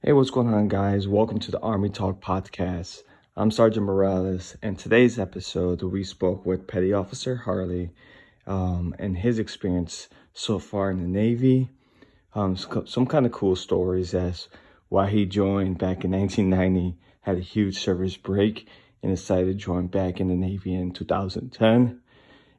Hey, what's going on, guys? Welcome to the Army Talk podcast. I'm Sergeant Morales, and today's episode we spoke with Petty Officer Harley um, and his experience so far in the Navy. Um, some kind of cool stories as why he joined back in 1990, had a huge service break, and decided to join back in the Navy in 2010.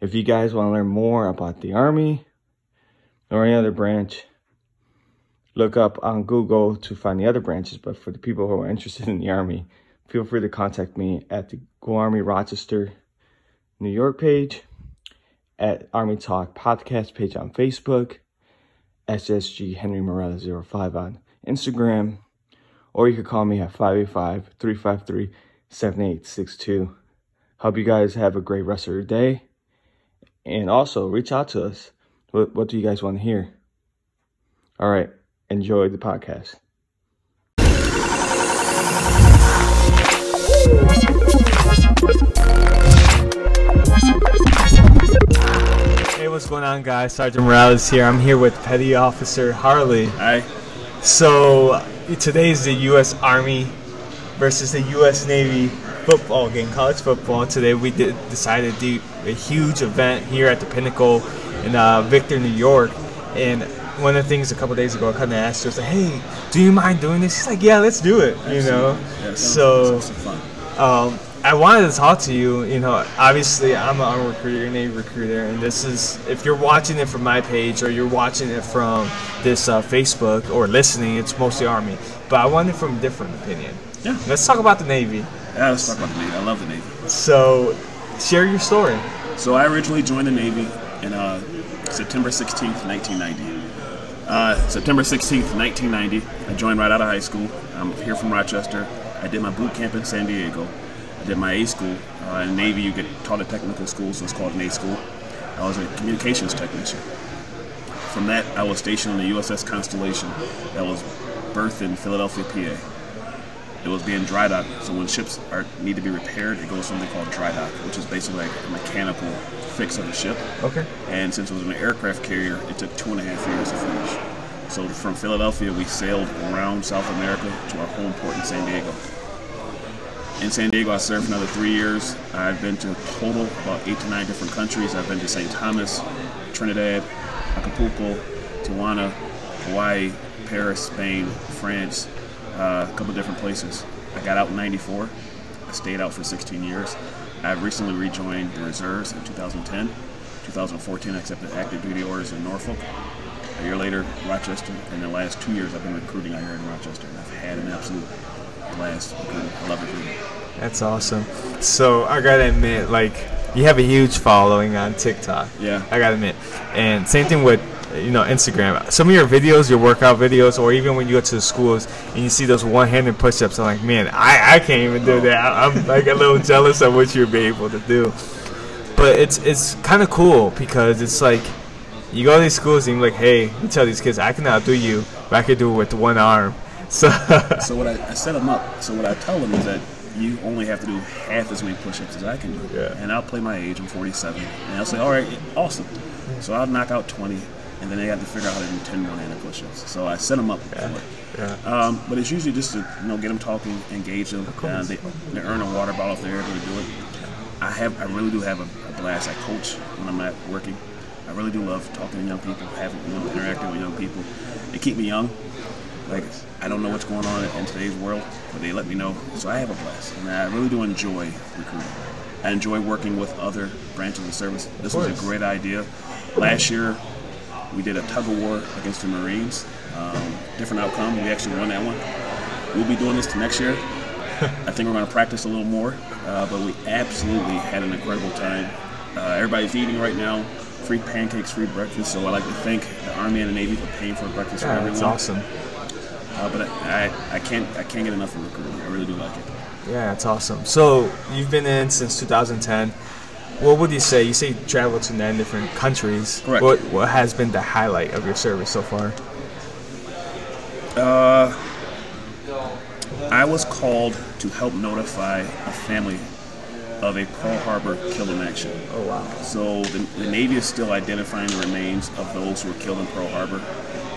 If you guys want to learn more about the Army or any other branch, look up on Google to find the other branches. But for the people who are interested in the Army, feel free to contact me at the Go Army Rochester, New York page, at Army Talk podcast page on Facebook, SSG Henry Morella 05 on Instagram, or you could call me at 585 353 7862. Hope you guys have a great rest of your day. And also reach out to us. What, what do you guys want to hear? All right enjoy the podcast. Hey, what's going on, guys? Sergeant Morales here. I'm here with Petty Officer Harley. Hi. So, today is the U.S. Army versus the U.S. Navy football game, college football. Today we did, decided to do a huge event here at the Pinnacle in uh, Victor, New York. And one of the things a couple days ago, I kind of asked her, I was like, "Hey, do you mind doing this?" She's like, "Yeah, let's do it." You know. Yeah, so, um, I wanted to talk to you. You know, obviously, I'm a recruiter, a Navy recruiter, and this is if you're watching it from my page or you're watching it from this uh, Facebook or listening, it's mostly Army. But I want it from a different opinion. Yeah. Let's talk about the Navy. Yeah, let's talk about the Navy. I love the Navy. So, share your story. So I originally joined the Navy in uh, September 16th, 1990. Uh, September 16th, 1990, I joined right out of high school. I'm here from Rochester. I did my boot camp in San Diego. I did my A school. Uh, in Navy, you get taught at technical school, so it's called an A school. I was a communications technician. From that, I was stationed on the USS Constellation that was berthed in Philadelphia, PA. It was being dry docked, so when ships are need to be repaired, it goes something called dry dock, which is basically like a mechanical fix of the ship. Okay. And since it was an aircraft carrier, it took two and a half years to finish. So from Philadelphia, we sailed around South America to our home port in San Diego. In San Diego, I served another three years. I've been to total about eight to nine different countries. I've been to St. Thomas, Trinidad, Acapulco, Tijuana, Hawaii, Paris, Spain, France, uh, a couple different places. I got out in 94. I stayed out for 16 years. I recently rejoined the reserves in 2010. 2014, I accepted active duty orders in Norfolk. A year later, Rochester, and the last two years I've been recruiting out here in Rochester. And I've had an absolute blast recruiting. I love recruiting. That's awesome. So I gotta admit, like, you have a huge following on TikTok. Yeah. I gotta admit. And same thing with you know Instagram. Some of your videos, your workout videos, or even when you go to the schools and you see those one-handed push-ups, I'm like, man, I, I can't even do that. I'm like a little jealous of what you're able to do. But it's it's kind of cool because it's like you go to these schools and you're like, hey, you tell these kids I can outdo you, but I can do it with one arm. So so what I, I set them up. So what I tell them is that you only have to do half as many push-ups as I can do. Yeah. And I'll play my age. I'm 47, and I'll say, all right, awesome. So I'll knock out 20, and then they have to figure out how to do 10 one-handed push-ups. So I set them up Yeah. for it. yeah. Um, but it's usually just to you know get them talking, engage them. Uh, they, they earn a water bottle if they're able to do it. I have I really do have a, a blast. I coach when I'm not working. I really do love talking to young people, having you know interacting with young people. They keep me young. Like I don't know what's going on in today's world, but they let me know. So I have a blast, and I really do enjoy recruiting. I enjoy working with other branches of service. This was a great idea. Last year, we did a tug of war against the Marines. Um, different outcome. We actually won that one. We'll be doing this to next year. I think we're going to practice a little more, uh, but we absolutely had an incredible time. Uh, everybody's eating right now. Free pancakes, free breakfast. So I'd like to thank the Army and the Navy for paying for breakfast for Yeah, everyone. that's awesome. Uh, but I, I, I can't I can't get enough of recruiting. I really do like it. Yeah, that's awesome. So you've been in since 2010. What would you say? You say you traveled to nine different countries. Correct. What What has been the highlight of your service so far? Uh, I was called to help notify a family of a Pearl Harbor kill in action. Oh wow. So the, the Navy is still identifying the remains of those who were killed in Pearl Harbor.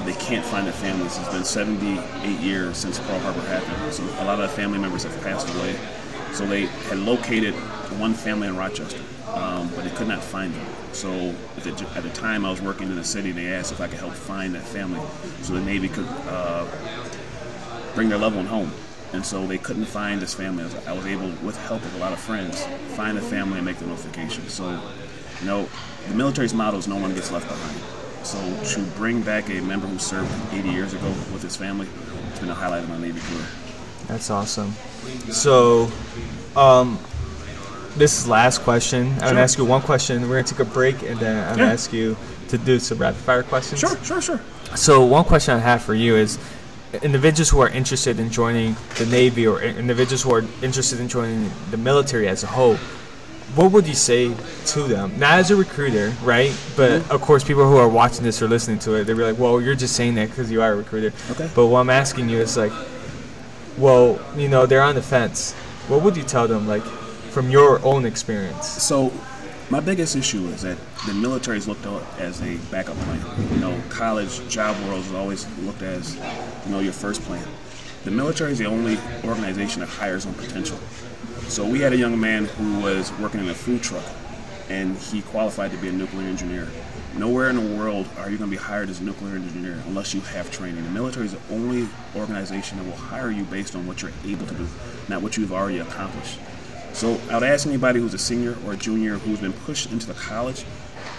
they can't find their families. It's been 78 years since Pearl Harbor happened, so a lot of their family members have passed away. So they had located one family in Rochester, um, but they could not find them. So at the, at the, time I was working in the city, they asked if I could help find that family so the Navy could uh, bring their loved one home. And so they couldn't find this family. I was, able, with help of a lot of friends, find the family and make the notification. So, you know, the military's motto is no one gets left behind. So to bring back a member who served 80 years ago with his family, it's been a highlight of my Navy career. That's awesome. So, um, this is last question. I'm gonna ask you one question. We're gonna take a break, and then I'm gonna ask you to do some rapid fire questions. Sure, sure, sure. So, one question I have for you is: individuals who are interested in joining the Navy or individuals who are interested in joining the military as a whole, what would you say to them? Not as a recruiter, right? But mm-hmm. of course, people who are watching this or listening to it, they'll be like, well, you're just saying that because you are a recruiter. Okay. But what I'm asking you is like, well, you know, they're on the fence. What would you tell them, like, from your own experience? So, my biggest issue is that the military is looked at as a backup plan. You know, college, job world is always looked as, you know, your first plan. The military is the only organization that hires on potential. So we had a young man who was working in a food truck, and he qualified to be a nuclear engineer. Nowhere in the world are you going to be hired as a nuclear engineer unless you have training. The military is the only organization that will hire you based on what you're able to do, not what you've already accomplished. So I would ask anybody who's a senior or a junior who's been pushed into the college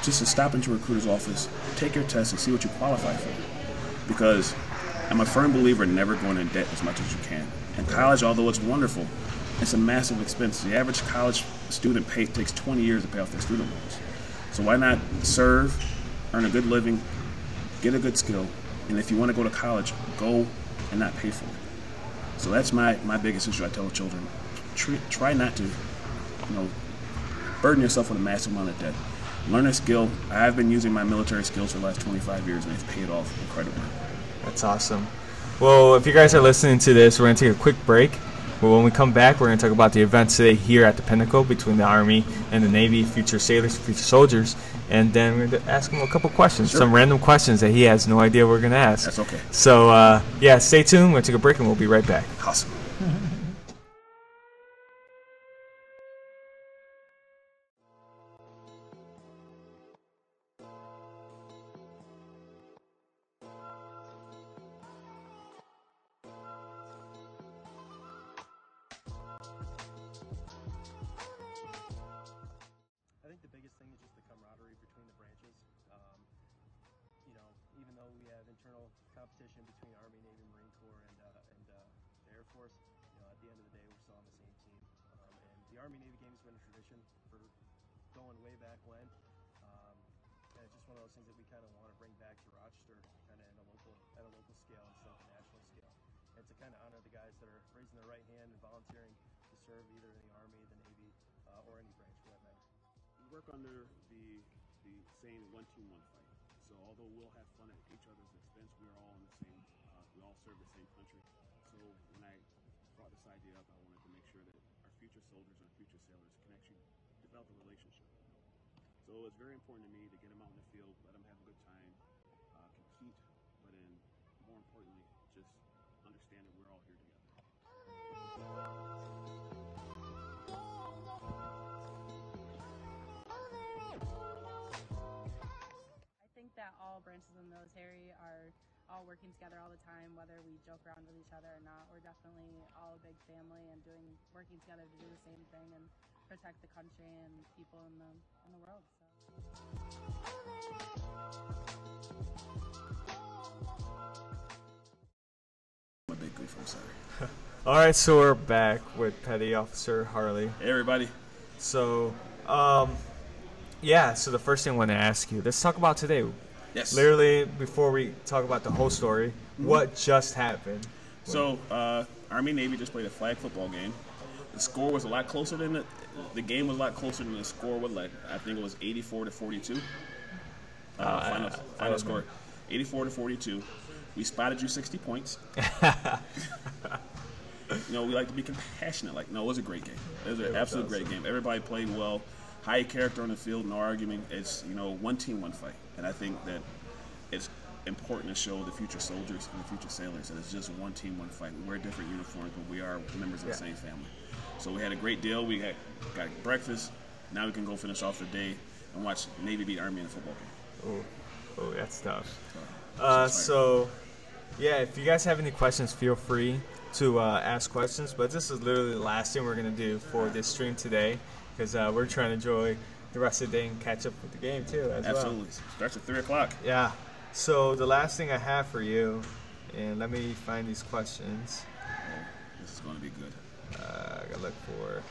just to stop into a recruiter's office, take your test, and see what you qualify for. Because I'm a firm believer in never going in debt as much as you can. And college, although it's wonderful, it's a massive expense. The average college student pay, takes 20 years to pay off their student loans. So why not serve, earn a good living, get a good skill, and if you want to go to college, go and not pay for it. So that's my, my biggest issue. I tell children, try, try not to, you know, burden yourself with a massive amount of debt. Learn a skill. I've been using my military skills for the last 25 years, and it's paid off incredibly. That's awesome. Well, if you guys are listening to this, we're going to take a quick break. But when we come back, we're going to talk about the events today here at the Pinnacle between the Army and the Navy, future sailors, future soldiers, and then we're going to ask him a couple questions, sure. some random questions that he has no idea we're going to ask. That's okay. So, uh, yeah, stay tuned. We're going to take a break and we'll be right back. Awesome. competition between Army, Navy, Marine Corps, and uh, and uh, the Air Force. You know, at the end of the day, we're still on the same team. Um, and the Army Navy game has been a tradition for going way back when. Um, and it's just one of those things that we kind of want to bring back to Rochester, kind of in a local at a local scale instead of a national scale. And to kind of honor the guys that are raising their right hand and volunteering to serve either in the Army, the Navy, uh, or any branch work under the the same one team one fight. So although we'll have fun at each other's expense, we're all in the same. Uh, we all serve the same country. So when I brought this idea up, I wanted to make sure that our future soldiers and future sailors can actually develop a relationship. So it's very important to me to get them out in the field, let them have a good time, uh, compete, but then more importantly, just understand that we're all here together. Military are all working together all the time, whether we joke around with each other or not. We're definitely all a big family and doing working together to do the same thing and protect the country and people in the in the world. So. My big grief, I'm sorry. all right, so we're back with Petty Officer Harley. Hey, everybody. So, um, yeah. So the first thing I want to ask you, let's talk about today. Yes. Literally, before we talk about the whole story, mm-hmm. what just happened? So, uh, Army Navy just played a flag football game. The score was a lot closer than the, the game was a lot closer than the score was. Like I think it was 84 to 42. Uh, uh, final, I, final I score, know. 84 to 42. We spotted you 60 points. you know, we like to be compassionate. Like, no, it was a great game. It was an absolute great game. Everybody played well high character on the field, no argument. It's you know one team, one fight, and I think that it's important to show the future soldiers and the future sailors that it's just one team, one fight. We wear different uniforms, but we are members of Yeah. the same family. So we had a great deal. We got, got breakfast. Now we can go finish off the day and watch Navy beat Army in a football game. Oh, oh, that's tough. So, Uh, so, yeah, if you guys have any questions, feel free to uh, ask questions. But this is literally the last thing we're gonna do for this stream today, because uh, we're trying to enjoy the rest of the day and catch up with the game too. As well. absolutely starts at three o'clock. Yeah. So the last thing I have for you, and let me find these questions. This is going to be good. Uh, I gotta look for.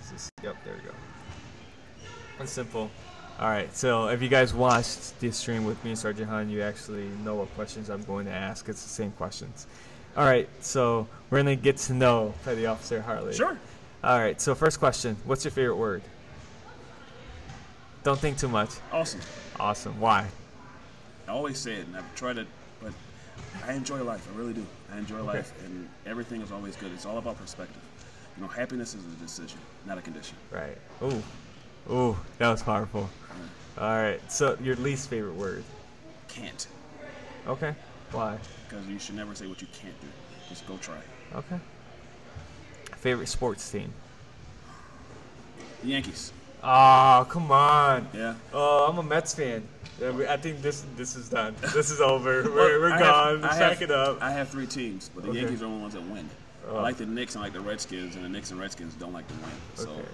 Is this? Yep, there we go. It's simple. All right. So if you guys watched the stream with me and Sergeant Han, you actually know what questions I'm going to ask. It's the same questions. All right. So we're gonna get to know Petty Officer Harley. Sure. All right. So first question: What's your favorite word? Don't think too much. Awesome. Awesome. Why? I always say it, and I've tried it, but I enjoy life. I really do. I enjoy life, and everything is always good. It's all about perspective. You know, happiness is a decision, not a condition. Right. Ooh. Ooh. That was powerful. All right. So your least favorite word? Can't, Okay. Why? because you should never say what you can't do. Just go try. Okay. Favorite sports team? The Yankees. Oh, come on. Yeah. Oh, I'm a Mets fan. Yeah, I think this this is done. This is over. We're, we're I gone. Have, I Sack have- it up. I have three teams, but the Okay. Yankees are the only ones that win. Oh. I like the Knicks and I like the Redskins, and the Knicks and Redskins don't like to win. So Okay.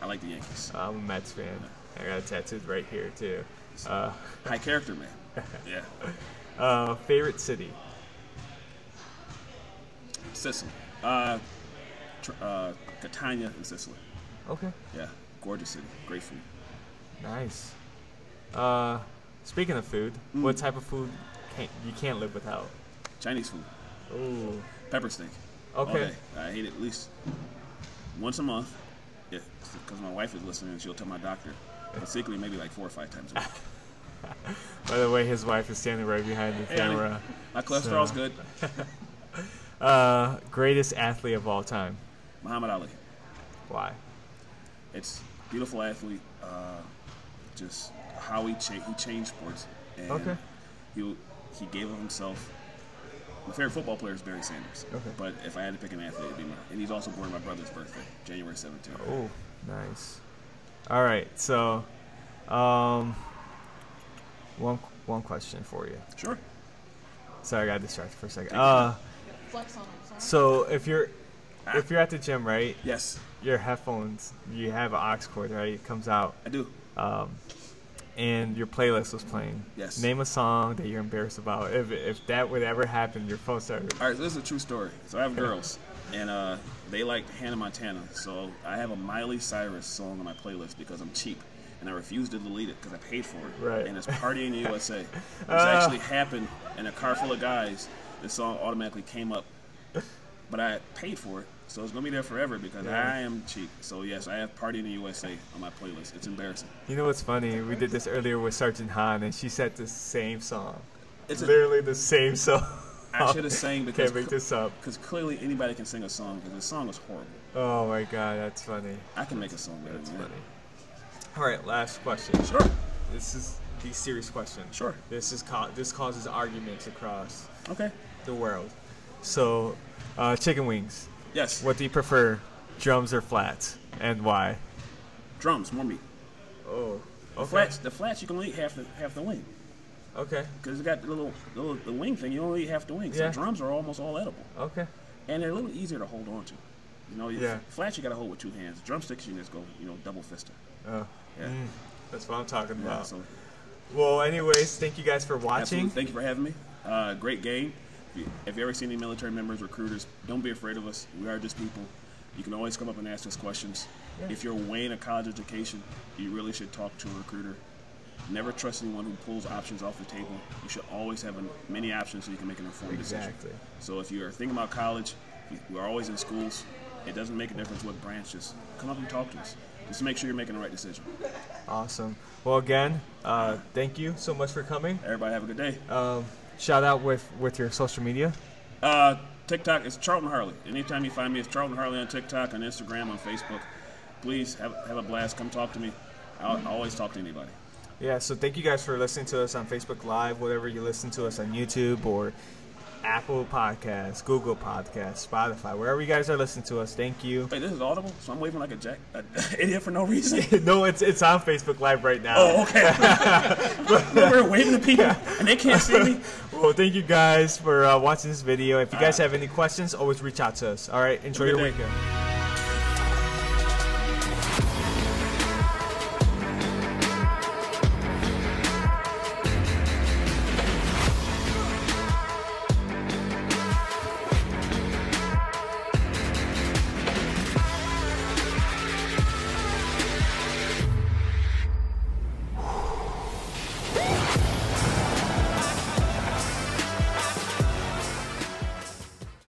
I like the Yankees. I'm a Mets fan. I got it tattooed right here too. Uh, High character, man. Yeah. uh, favorite city? Sicily. Uh, uh, Catania in Sicily. Okay. Yeah. Gorgeous city. Great food. Nice. Uh, speaking of food, what type of food can't you can't live without? Chinese food. Ooh. Pepper steak. Okay. I eat it at least once a month. Yeah, because my wife is listening and she'll tell my doctor. But secretly, maybe like four or five times a week. By the way, his wife is standing right behind the Hey, honey. camera. My cholesterol's So- good. Uh, greatest athlete of all time. Muhammad Ali. Why? It's beautiful athlete. Uh, just how he cha- he changed sports. And Okay. He he gave of himself. My favorite football player is Barry Sanders. Okay. But if I had to pick an athlete, it'd be my. And he's also born my brother's birthday, January 17th. Oh, nice. All right, so, um, one one question for you. Sure. Sorry, I got distracted for a second. Uh, Flex on him. Sorry. so if you're if you're at the gym, right, Yes, your headphones, you have an aux cord, right? It comes out, I do. and your playlist was playing. Yes. Name a song that you're embarrassed about. If if that would ever happen, your phone started. All right, so this is a true story. So I have girls, and uh, they like Hannah Montana. So I have a Miley Cyrus song on my playlist because I'm cheap, and I refuse to delete it because I paid for it. Right. And it's "Party in the USA," which Ah. actually happened in a car full of guys. The song automatically came up, but I paid for it, so it's gonna be there forever because Yeah. I am cheap. So yes, I have "Party in the USA" on my playlist. It's embarrassing. You know what's funny? We did this earlier with Sergeant Han, and she said the same song. It's a, Literally the same song. I should have sang because Can't make this up. because clearly anybody can sing a song because the song is horrible. Oh my god, that's funny. I can make a song better That's funny. All right, last question. Sure. This is the serious question. Sure. This is ca- this causes arguments across Okay. the world. So, uh, chicken wings. Yes. What do you prefer, drums or flats, and why? Drums, more meat. Oh, The flats, the flats, you can only eat half the half the wing Okay. because it's got the little, the little the wing thing. You only eat half the wing. So Yeah. drums are almost all edible, Okay. and they're a little easier to hold on to. You know, Yeah. flats you got to hold with two hands. Drumsticks you can just go, you know, double fisted. Oh, Yeah. that's what I'm talking Yeah, about. so Well, anyways, thank you guys for watching. absolutely. Thank you for having me. Uh, great game. If you, ever see any military members, recruiters, don't be afraid of us. We are just people. You can always come up and ask us questions. If you're weighing a college education, you really should talk to a recruiter. Never trust anyone who pulls options off the table. You should always have many options so you can make an informed decision. Exactly. So if you're thinking about college, you- we're always in schools. It doesn't make a difference what branch. Just come up and talk to us. Just make sure you're making the right decision. Awesome. Well, again, uh, thank you so much for coming. Everybody have a good day. Um, shout out with with your social media. Uh, TikTok is Charlton Harley. Anytime you find me, it's Charlton Harley on TikTok, on Instagram, on Facebook. Please have, have a blast. Come talk to me. I'll, I'll always talk to anybody. Yeah, so thank you guys for listening to us on Facebook Live, whatever you listen to us on YouTube or Apple Podcasts, Google Podcasts, Spotify, wherever you guys are listening to us. Thank you. Wait, this is audible, so I'm waving like a jack, an idiot for no reason. no, it's it's on Facebook Live right now. Oh, okay. We're waving to people, and they can't see me. Well, thank you guys for uh, watching this video. If you guys have any questions, always reach out to us. All right, enjoy your day. weekend.